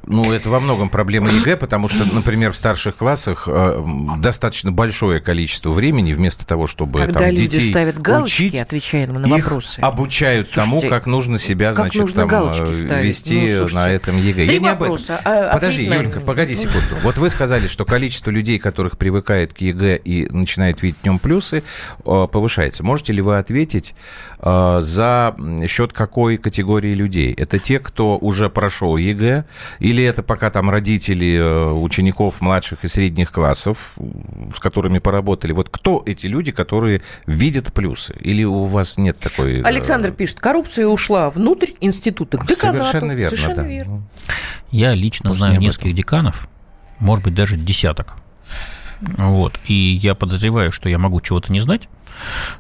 Ну, это во многом проблема ЕГЭ, потому что, например, в старших классах э, достаточно большое количество времени вместо того, чтобы Когда там, люди детей ставят галочки, учить, отвечая на вопросы, обучают Слушайте, тому, как нужно себя, как значит, нужно там э, вести ну, на этом ЕГЭ. Я не об этом. А, Подожди, Юлька, погоди секунду. Вот вы сказали, что количество людей, которых привыкает к ЕГЭ и начинает видеть в нем плюсы, э, повышается. Можете ли вы ответить за счет какой категории людей? Это те, кто уже прошел ЕГЭ, или это пока там родители э, учеников младших и средних классов, с которыми поработали? Вот кто эти люди, которые видят плюсы? Или у вас нет такой... Э, Александр пишет, коррупция ушла внутрь института, к деканату. Совершенно верно, Совершенно да. верно. Я лично Может, знаю нескольких деканов, может быть, даже десяток. Вот. И я подозреваю, что я могу чего-то не знать,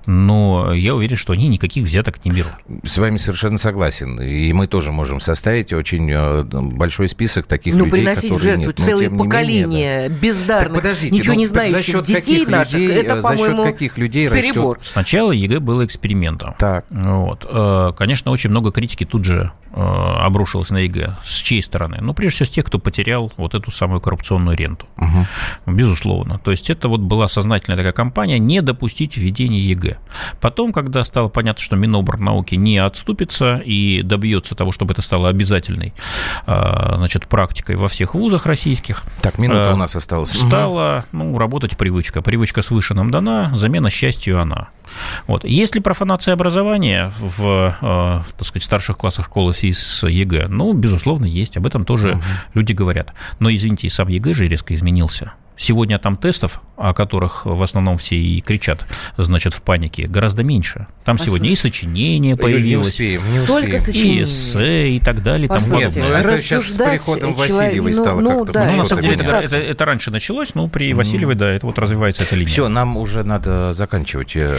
но я уверен, что они никаких взяток не берут. С вами совершенно согласен. И мы тоже можем составить очень э, большой список таких ну, людей, приносить в жертву нет. целые поколения менее, да. бездарных, подождите, ничего ну, не знающих за счет детей каких наших, людей, это, за счет каких людей перебор. растет? Сначала ЕГЭ было экспериментом. Так. Вот. Э, конечно, очень много критики тут же э, обрушилось на ЕГЭ. С чьей стороны? Ну, прежде всего, с тех, кто потерял вот эту самую коррупционную ренту. Угу. Безусловно. То есть это вот была сознательная такая кампания не допустить введения введения ЕГЭ. Потом, когда стало понятно, что Минобрнауки не отступится и добьется того, чтобы это стало обязательной значит, практикой во всех вузах российских. Так, минута у нас осталась. Стала ну, работать привычка. Привычка свыше нам дана, замена счастью она. Вот. Есть ли профанация образования в, э, так сказать, старших классах школы из-за ЕГЭ? Ну, безусловно, есть. Об этом тоже угу. люди говорят. Но, извините, и сам ЕГЭ же резко изменился. Сегодня там тестов, о которых в основном все и кричат, значит, в панике, гораздо меньше. Там Послушайте. сегодня и сочинение появилось, не успеем, не успеем. Только сочинение. и эссе, и так далее. Там Нет, ну, это сейчас с приходом Васильевой ну, стало ну, как-то. Да, ну, на самом деле, это, это, это раньше началось, но при Васильевой, да, это вот развивается эта линия. Все, нам уже надо заканчивать, э,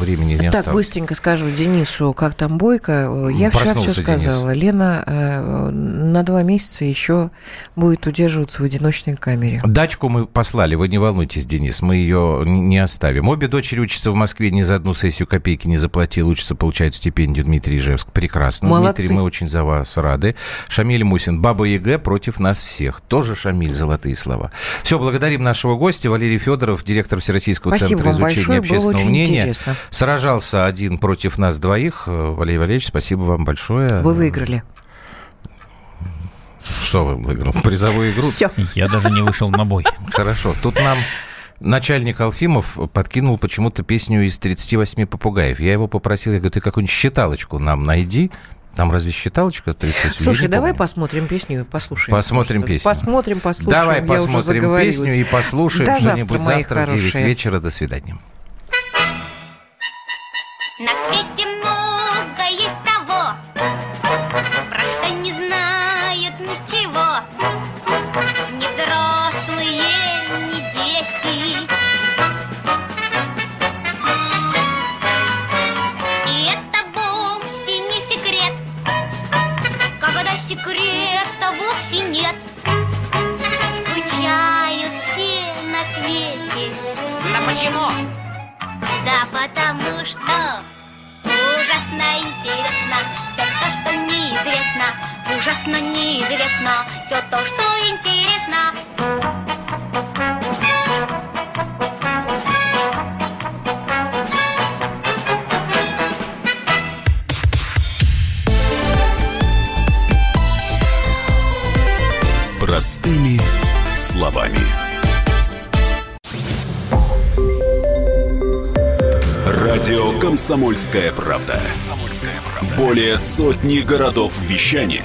времени не осталось. Так, быстренько скажу Денису, как там Бойко. Я вчера все сказала. Денис. Лена э, на два месяца еще будет удерживаться в одиночной камере. Дочку мы послали, вы не волнуйтесь, Денис, мы ее не оставим. Обе дочери учатся в Москве, ни за одну сессию копейки не заплатил, учатся, получают стипендию Дмитрий Ижевск. Прекрасно. Молодцы. Дмитрий, мы очень за вас рады. Шамиль Мусин, Баба ЕГЭ против нас всех. Тоже Шамиль, золотые слова. Все, благодарим нашего гостя, Валерий Федоров, директор Всероссийского Спасибо центра изучения большое, общественного мнения. Интересно. Сражался один против нас двоих. Валерий Валерьевич, спасибо вам большое. Вы выиграли. Что вы выиграл? Призовую игру? Все. Я даже не вышел на бой. Хорошо. Тут нам начальник Алфимов подкинул почему-то песню из 38 попугаев. Я его попросил, я говорю, ты какую-нибудь считалочку нам найди. Там разве считалочка 38? Слушай, давай помню. посмотрим песню и послушаем. Посмотрим песню. Посмотрим, послушаем. Давай Я посмотрим песню и послушаем что-нибудь завтра, завтра в 9 вечера. До свидания. На свете Ужасно неизвестно все то, что интересно. Простыми словами. Радио «Комсомольская правда». Более сотни городов вещания